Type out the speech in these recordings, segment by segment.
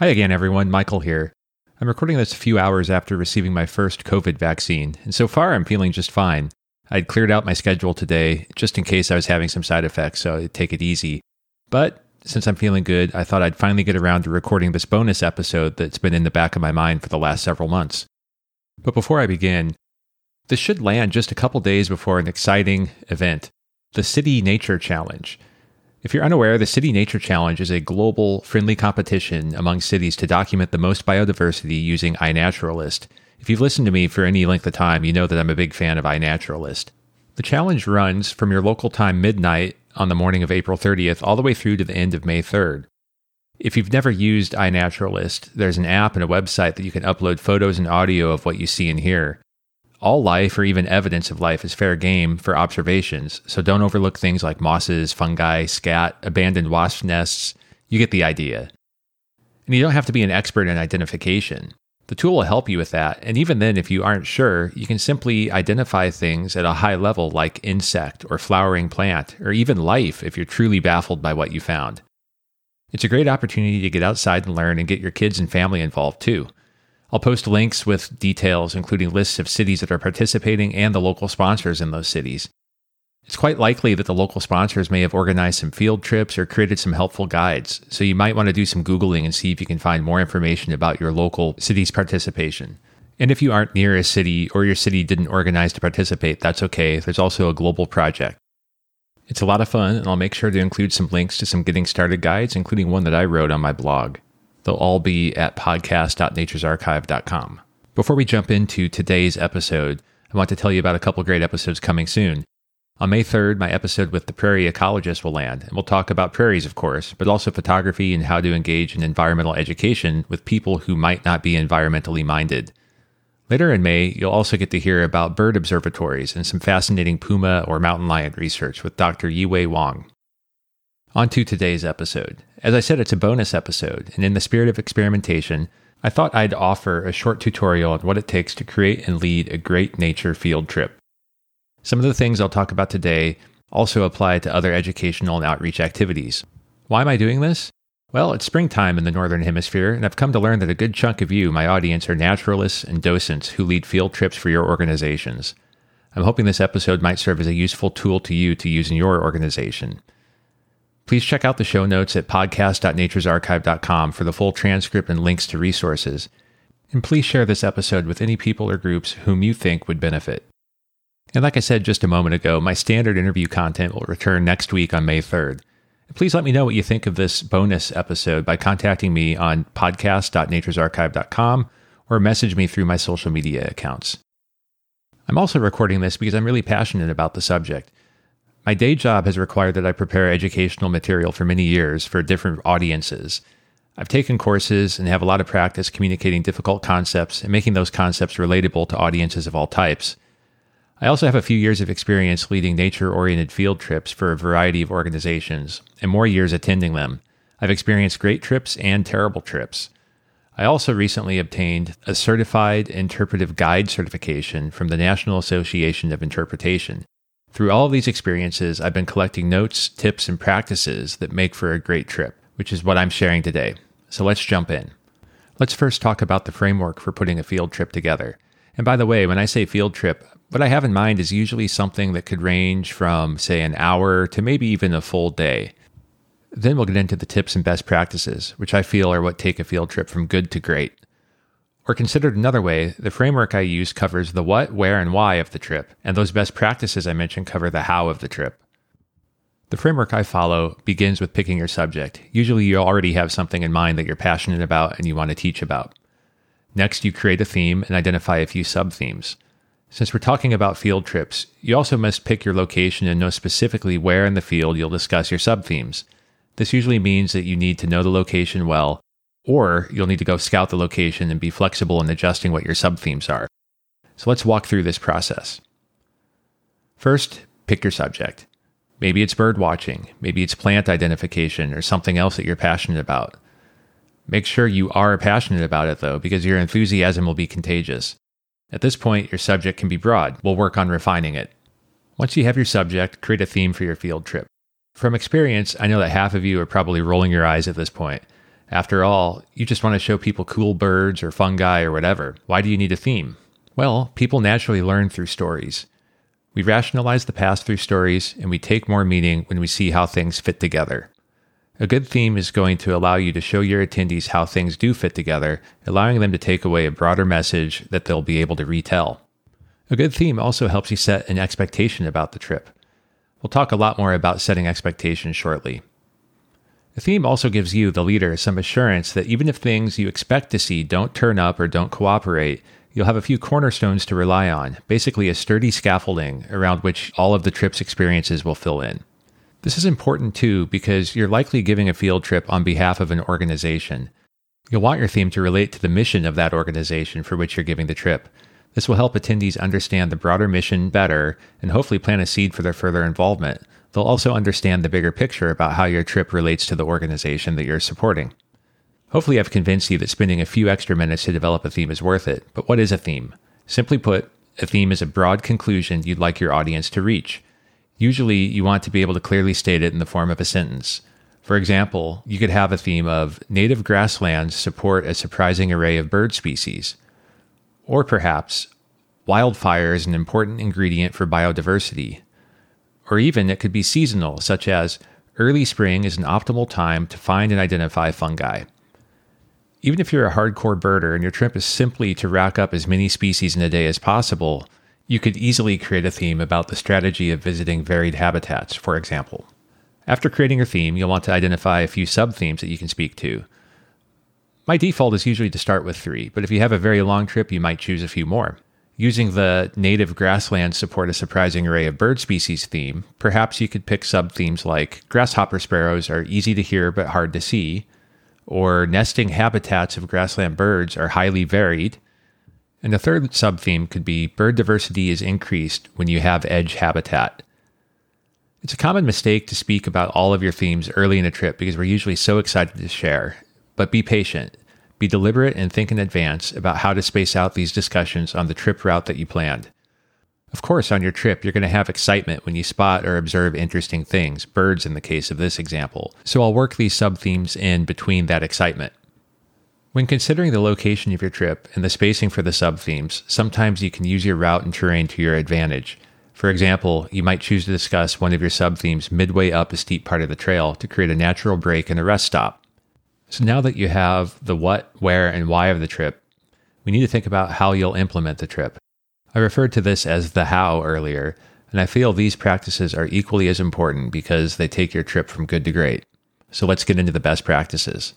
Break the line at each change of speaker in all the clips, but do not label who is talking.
Hi again, everyone. Michael here. I'm recording this a few hours after receiving my first COVID vaccine, and so far I'm feeling just fine. I'd cleared out my schedule today just in case I was having some side effects, so I'd take it easy. But since I'm feeling good, I thought I'd finally get around to recording this bonus episode that's been in the back of my mind for the last several months. But before I begin, this should land just a couple days before an exciting event the City Nature Challenge. If you're unaware, the City Nature Challenge is a global, friendly competition among cities to document the most biodiversity using iNaturalist. If you've listened to me for any length of time, you know that I'm a big fan of iNaturalist. The challenge runs from your local time midnight on the morning of April 30th all the way through to the end of May 3rd. If you've never used iNaturalist, there's an app and a website that you can upload photos and audio of what you see and hear all life or even evidence of life is fair game for observations, so don't overlook things like mosses, fungi, scat, abandoned wasp nests. You get the idea. And you don't have to be an expert in identification. The tool will help you with that, and even then, if you aren't sure, you can simply identify things at a high level like insect or flowering plant, or even life if you're truly baffled by what you found. It's a great opportunity to get outside and learn and get your kids and family involved too. I'll post links with details, including lists of cities that are participating and the local sponsors in those cities. It's quite likely that the local sponsors may have organized some field trips or created some helpful guides, so you might want to do some Googling and see if you can find more information about your local city's participation. And if you aren't near a city or your city didn't organize to participate, that's okay. There's also a global project. It's a lot of fun, and I'll make sure to include some links to some getting started guides, including one that I wrote on my blog. They'll all be at podcast.naturesarchive.com. Before we jump into today's episode, I want to tell you about a couple great episodes coming soon. On May 3rd, my episode with the prairie ecologist will land, and we'll talk about prairies, of course, but also photography and how to engage in environmental education with people who might not be environmentally minded. Later in May, you'll also get to hear about bird observatories and some fascinating puma or mountain lion research with Dr. Yiwei Wang. On to today's episode. As I said, it's a bonus episode, and in the spirit of experimentation, I thought I'd offer a short tutorial on what it takes to create and lead a great nature field trip. Some of the things I'll talk about today also apply to other educational and outreach activities. Why am I doing this? Well, it's springtime in the Northern Hemisphere, and I've come to learn that a good chunk of you, my audience, are naturalists and docents who lead field trips for your organizations. I'm hoping this episode might serve as a useful tool to you to use in your organization. Please check out the show notes at podcast.naturesarchive.com for the full transcript and links to resources. And please share this episode with any people or groups whom you think would benefit. And like I said just a moment ago, my standard interview content will return next week on May 3rd. Please let me know what you think of this bonus episode by contacting me on podcast.naturesarchive.com or message me through my social media accounts. I'm also recording this because I'm really passionate about the subject. My day job has required that I prepare educational material for many years for different audiences. I've taken courses and have a lot of practice communicating difficult concepts and making those concepts relatable to audiences of all types. I also have a few years of experience leading nature oriented field trips for a variety of organizations and more years attending them. I've experienced great trips and terrible trips. I also recently obtained a certified interpretive guide certification from the National Association of Interpretation. Through all of these experiences, I've been collecting notes, tips, and practices that make for a great trip, which is what I'm sharing today. So let's jump in. Let's first talk about the framework for putting a field trip together. And by the way, when I say field trip, what I have in mind is usually something that could range from, say, an hour to maybe even a full day. Then we'll get into the tips and best practices, which I feel are what take a field trip from good to great. Or considered another way, the framework I use covers the what, where, and why of the trip, and those best practices I mentioned cover the how of the trip. The framework I follow begins with picking your subject. Usually, you already have something in mind that you're passionate about and you want to teach about. Next, you create a theme and identify a few sub themes. Since we're talking about field trips, you also must pick your location and know specifically where in the field you'll discuss your sub themes. This usually means that you need to know the location well or you'll need to go scout the location and be flexible in adjusting what your subthemes are. So let's walk through this process. First, pick your subject. Maybe it's bird watching, maybe it's plant identification, or something else that you're passionate about. Make sure you are passionate about it though, because your enthusiasm will be contagious. At this point, your subject can be broad. We'll work on refining it. Once you have your subject, create a theme for your field trip. From experience, I know that half of you are probably rolling your eyes at this point After all, you just want to show people cool birds or fungi or whatever. Why do you need a theme? Well, people naturally learn through stories. We rationalize the past through stories, and we take more meaning when we see how things fit together. A good theme is going to allow you to show your attendees how things do fit together, allowing them to take away a broader message that they'll be able to retell. A good theme also helps you set an expectation about the trip. We'll talk a lot more about setting expectations shortly. The theme also gives you, the leader, some assurance that even if things you expect to see don't turn up or don't cooperate, you'll have a few cornerstones to rely on, basically a sturdy scaffolding around which all of the trip's experiences will fill in. This is important too because you're likely giving a field trip on behalf of an organization. You'll want your theme to relate to the mission of that organization for which you're giving the trip. This will help attendees understand the broader mission better and hopefully plant a seed for their further involvement. They'll also understand the bigger picture about how your trip relates to the organization that you're supporting. Hopefully, I've convinced you that spending a few extra minutes to develop a theme is worth it. But what is a theme? Simply put, a theme is a broad conclusion you'd like your audience to reach. Usually, you want to be able to clearly state it in the form of a sentence. For example, you could have a theme of native grasslands support a surprising array of bird species. Or perhaps, wildfire is an important ingredient for biodiversity. Or even it could be seasonal, such as early spring is an optimal time to find and identify fungi. Even if you're a hardcore birder and your trip is simply to rack up as many species in a day as possible, you could easily create a theme about the strategy of visiting varied habitats, for example. After creating your theme, you'll want to identify a few sub themes that you can speak to. My default is usually to start with three, but if you have a very long trip, you might choose a few more. Using the native grasslands support a surprising array of bird species theme, perhaps you could pick sub themes like grasshopper sparrows are easy to hear but hard to see, or nesting habitats of grassland birds are highly varied, and the third sub theme could be bird diversity is increased when you have edge habitat. It's a common mistake to speak about all of your themes early in a trip because we're usually so excited to share. But be patient. Be deliberate and think in advance about how to space out these discussions on the trip route that you planned. Of course, on your trip, you're going to have excitement when you spot or observe interesting things, birds in the case of this example. So I'll work these sub themes in between that excitement. When considering the location of your trip and the spacing for the sub-themes, sometimes you can use your route and terrain to your advantage. For example, you might choose to discuss one of your sub-themes midway up a steep part of the trail to create a natural break and a rest stop. So now that you have the what, where, and why of the trip, we need to think about how you'll implement the trip. I referred to this as the how earlier, and I feel these practices are equally as important because they take your trip from good to great. So let's get into the best practices.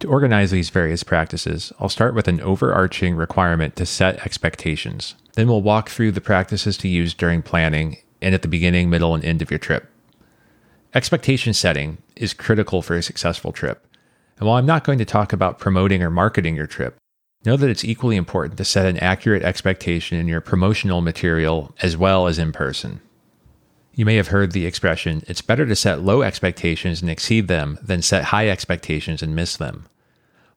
To organize these various practices, I'll start with an overarching requirement to set expectations. Then we'll walk through the practices to use during planning and at the beginning, middle, and end of your trip. Expectation setting is critical for a successful trip. And while I'm not going to talk about promoting or marketing your trip, know that it's equally important to set an accurate expectation in your promotional material as well as in person. You may have heard the expression, it's better to set low expectations and exceed them than set high expectations and miss them.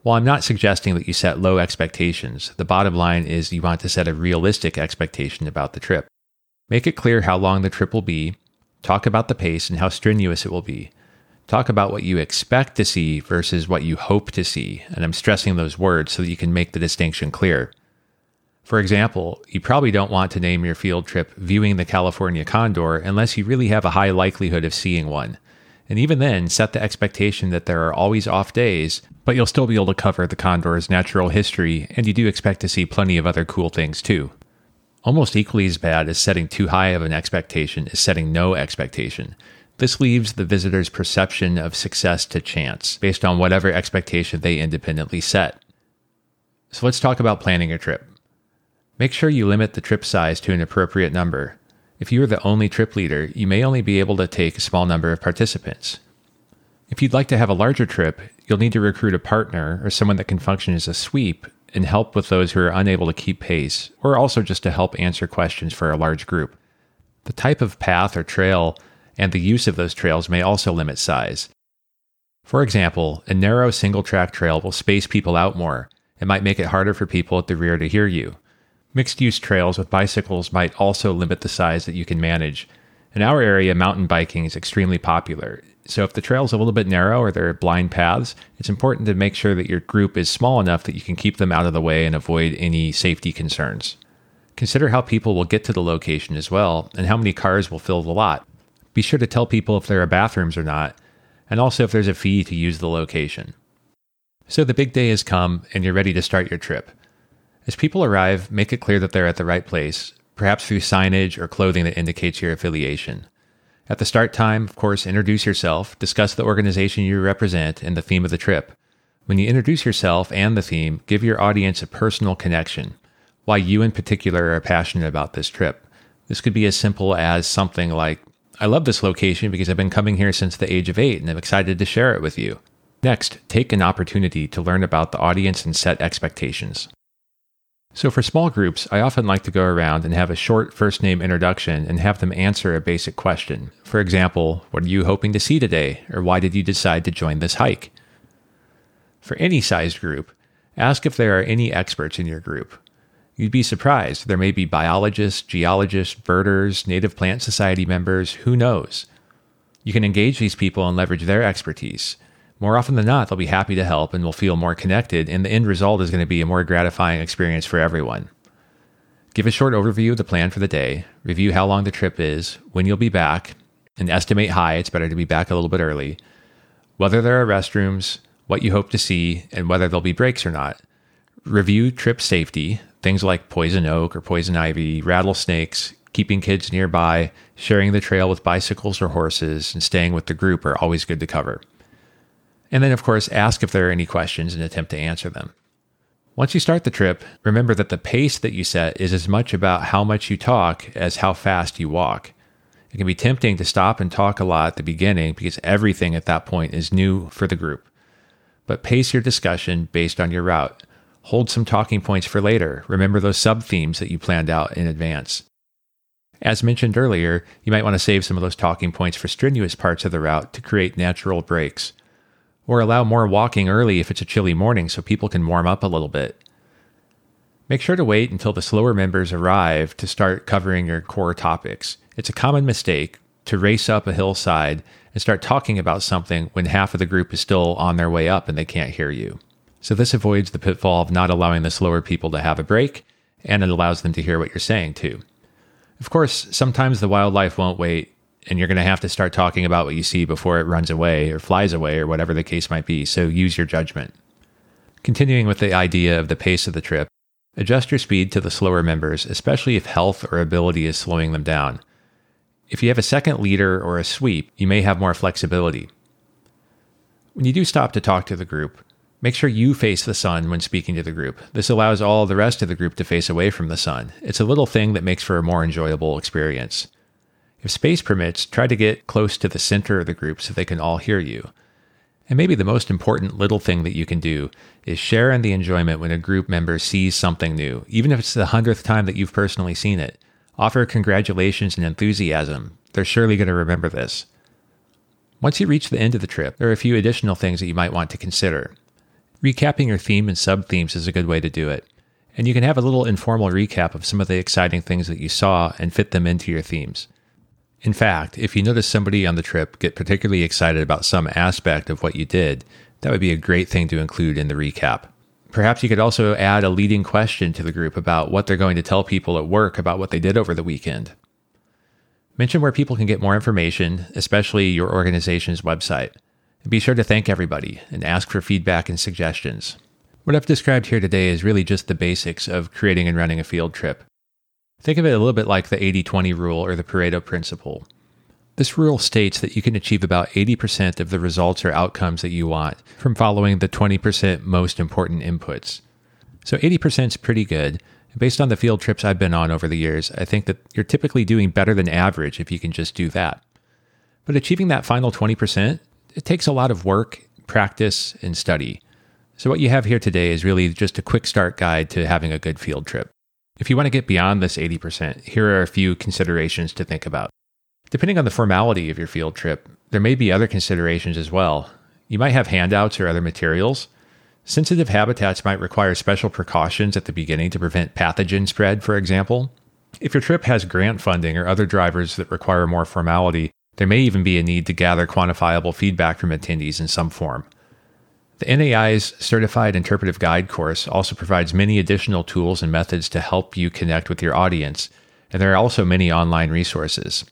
While I'm not suggesting that you set low expectations, the bottom line is you want to set a realistic expectation about the trip. Make it clear how long the trip will be, talk about the pace and how strenuous it will be. Talk about what you expect to see versus what you hope to see, and I'm stressing those words so that you can make the distinction clear. For example, you probably don't want to name your field trip Viewing the California Condor unless you really have a high likelihood of seeing one. And even then, set the expectation that there are always off days, but you'll still be able to cover the condor's natural history, and you do expect to see plenty of other cool things too. Almost equally as bad as setting too high of an expectation is setting no expectation. This leaves the visitor's perception of success to chance, based on whatever expectation they independently set. So let's talk about planning your trip. Make sure you limit the trip size to an appropriate number. If you are the only trip leader, you may only be able to take a small number of participants. If you'd like to have a larger trip, you'll need to recruit a partner or someone that can function as a sweep and help with those who are unable to keep pace, or also just to help answer questions for a large group. The type of path or trail and the use of those trails may also limit size. For example, a narrow single track trail will space people out more. It might make it harder for people at the rear to hear you. Mixed use trails with bicycles might also limit the size that you can manage. In our area, mountain biking is extremely popular. So if the trail's a little bit narrow or there are blind paths, it's important to make sure that your group is small enough that you can keep them out of the way and avoid any safety concerns. Consider how people will get to the location as well and how many cars will fill the lot. Be sure to tell people if there are bathrooms or not, and also if there's a fee to use the location. So the big day has come and you're ready to start your trip. As people arrive, make it clear that they're at the right place, perhaps through signage or clothing that indicates your affiliation. At the start time, of course, introduce yourself, discuss the organization you represent, and the theme of the trip. When you introduce yourself and the theme, give your audience a personal connection, why you in particular are passionate about this trip. This could be as simple as something like, I love this location because I've been coming here since the age of eight and I'm excited to share it with you. Next, take an opportunity to learn about the audience and set expectations. So, for small groups, I often like to go around and have a short first name introduction and have them answer a basic question. For example, what are you hoping to see today? Or why did you decide to join this hike? For any sized group, ask if there are any experts in your group. You'd be surprised. There may be biologists, geologists, birders, native plant society members, who knows? You can engage these people and leverage their expertise. More often than not, they'll be happy to help and will feel more connected, and the end result is going to be a more gratifying experience for everyone. Give a short overview of the plan for the day, review how long the trip is, when you'll be back, and estimate high, it's better to be back a little bit early, whether there are restrooms, what you hope to see, and whether there'll be breaks or not. Review trip safety, things like poison oak or poison ivy, rattlesnakes, keeping kids nearby, sharing the trail with bicycles or horses, and staying with the group are always good to cover. And then, of course, ask if there are any questions and attempt to answer them. Once you start the trip, remember that the pace that you set is as much about how much you talk as how fast you walk. It can be tempting to stop and talk a lot at the beginning because everything at that point is new for the group. But pace your discussion based on your route. Hold some talking points for later. Remember those sub themes that you planned out in advance. As mentioned earlier, you might want to save some of those talking points for strenuous parts of the route to create natural breaks or allow more walking early if it's a chilly morning so people can warm up a little bit. Make sure to wait until the slower members arrive to start covering your core topics. It's a common mistake to race up a hillside and start talking about something when half of the group is still on their way up and they can't hear you. So, this avoids the pitfall of not allowing the slower people to have a break, and it allows them to hear what you're saying too. Of course, sometimes the wildlife won't wait, and you're going to have to start talking about what you see before it runs away or flies away or whatever the case might be. So use your judgment. Continuing with the idea of the pace of the trip, adjust your speed to the slower members, especially if health or ability is slowing them down. If you have a second leader or a sweep, you may have more flexibility. When you do stop to talk to the group, make sure you face the sun when speaking to the group. This allows all the rest of the group to face away from the sun. It's a little thing that makes for a more enjoyable experience. If space permits, try to get close to the center of the group so they can all hear you. And maybe the most important little thing that you can do is share in the enjoyment when a group member sees something new, even if it's the hundredth time that you've personally seen it. Offer congratulations and enthusiasm. They're surely going to remember this. Once you reach the end of the trip, there are a few additional things that you might want to consider. Recapping your theme and sub themes is a good way to do it. And you can have a little informal recap of some of the exciting things that you saw and fit them into your themes. In fact, if you notice somebody on the trip get particularly excited about some aspect of what you did, that would be a great thing to include in the recap. Perhaps you could also add a leading question to the group about what they're going to tell people at work about what they did over the weekend. Mention where people can get more information, especially your organization's website. And be sure to thank everybody and ask for feedback and suggestions. What I've described here today is really just the basics of creating and running a field trip. Think of it a little bit like the 80 20 rule or the Pareto principle. This rule states that you can achieve about 80% of the results or outcomes that you want from following the 20% most important inputs. So 80% is pretty good. Based on the field trips I've been on over the years, I think that you're typically doing better than average if you can just do that. But achieving that final 20%, it takes a lot of work, practice, and study. So what you have here today is really just a quick start guide to having a good field trip. If you want to get beyond this 80%, here are a few considerations to think about. Depending on the formality of your field trip, there may be other considerations as well. You might have handouts or other materials. Sensitive habitats might require special precautions at the beginning to prevent pathogen spread, for example. If your trip has grant funding or other drivers that require more formality, There may even be a need to gather quantifiable feedback from attendees in some form. The NAI's Certified Interpretive Guide course also provides many additional tools and methods to help you connect with your audience, and there are also many online resources.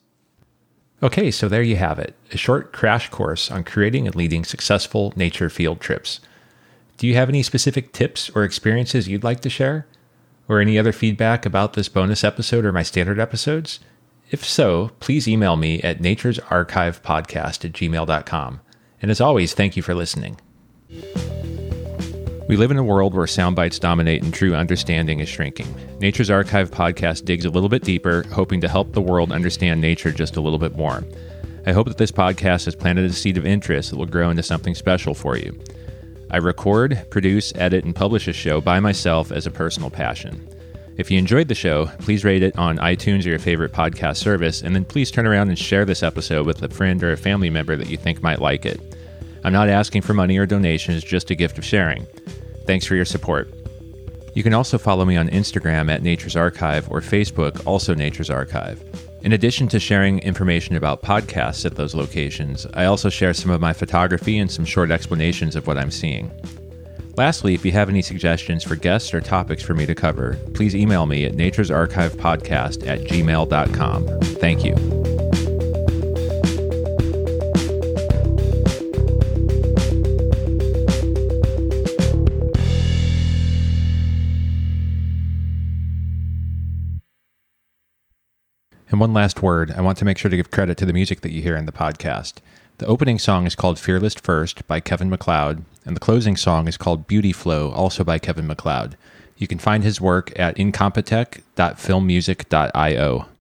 Okay, so there you have it a short crash course on creating and leading successful nature field trips. Do you have any specific tips or experiences you'd like to share? Or any other feedback about this bonus episode or my standard episodes? If so, please email me at naturesarchivepodcast at gmail.com. And as always, thank you for listening. We live in a world where sound bites dominate and true understanding is shrinking. Nature's Archive podcast digs a little bit deeper, hoping to help the world understand nature just a little bit more. I hope that this podcast has planted a seed of interest that will grow into something special for you. I record, produce, edit, and publish a show by myself as a personal passion. If you enjoyed the show, please rate it on iTunes or your favorite podcast service, and then please turn around and share this episode with a friend or a family member that you think might like it. I'm not asking for money or donations, just a gift of sharing. Thanks for your support. You can also follow me on Instagram at Nature's Archive or Facebook, also Nature's Archive. In addition to sharing information about podcasts at those locations, I also share some of my photography and some short explanations of what I'm seeing. Lastly, if you have any suggestions for guests or topics for me to cover, please email me at naturesarchivepodcast at gmail.com. Thank you. And one last word I want to make sure to give credit to the music that you hear in the podcast. The opening song is called Fearless First by Kevin MacLeod, and the closing song is called Beauty Flow, also by Kevin MacLeod. You can find his work at incompetech.filmmusic.io.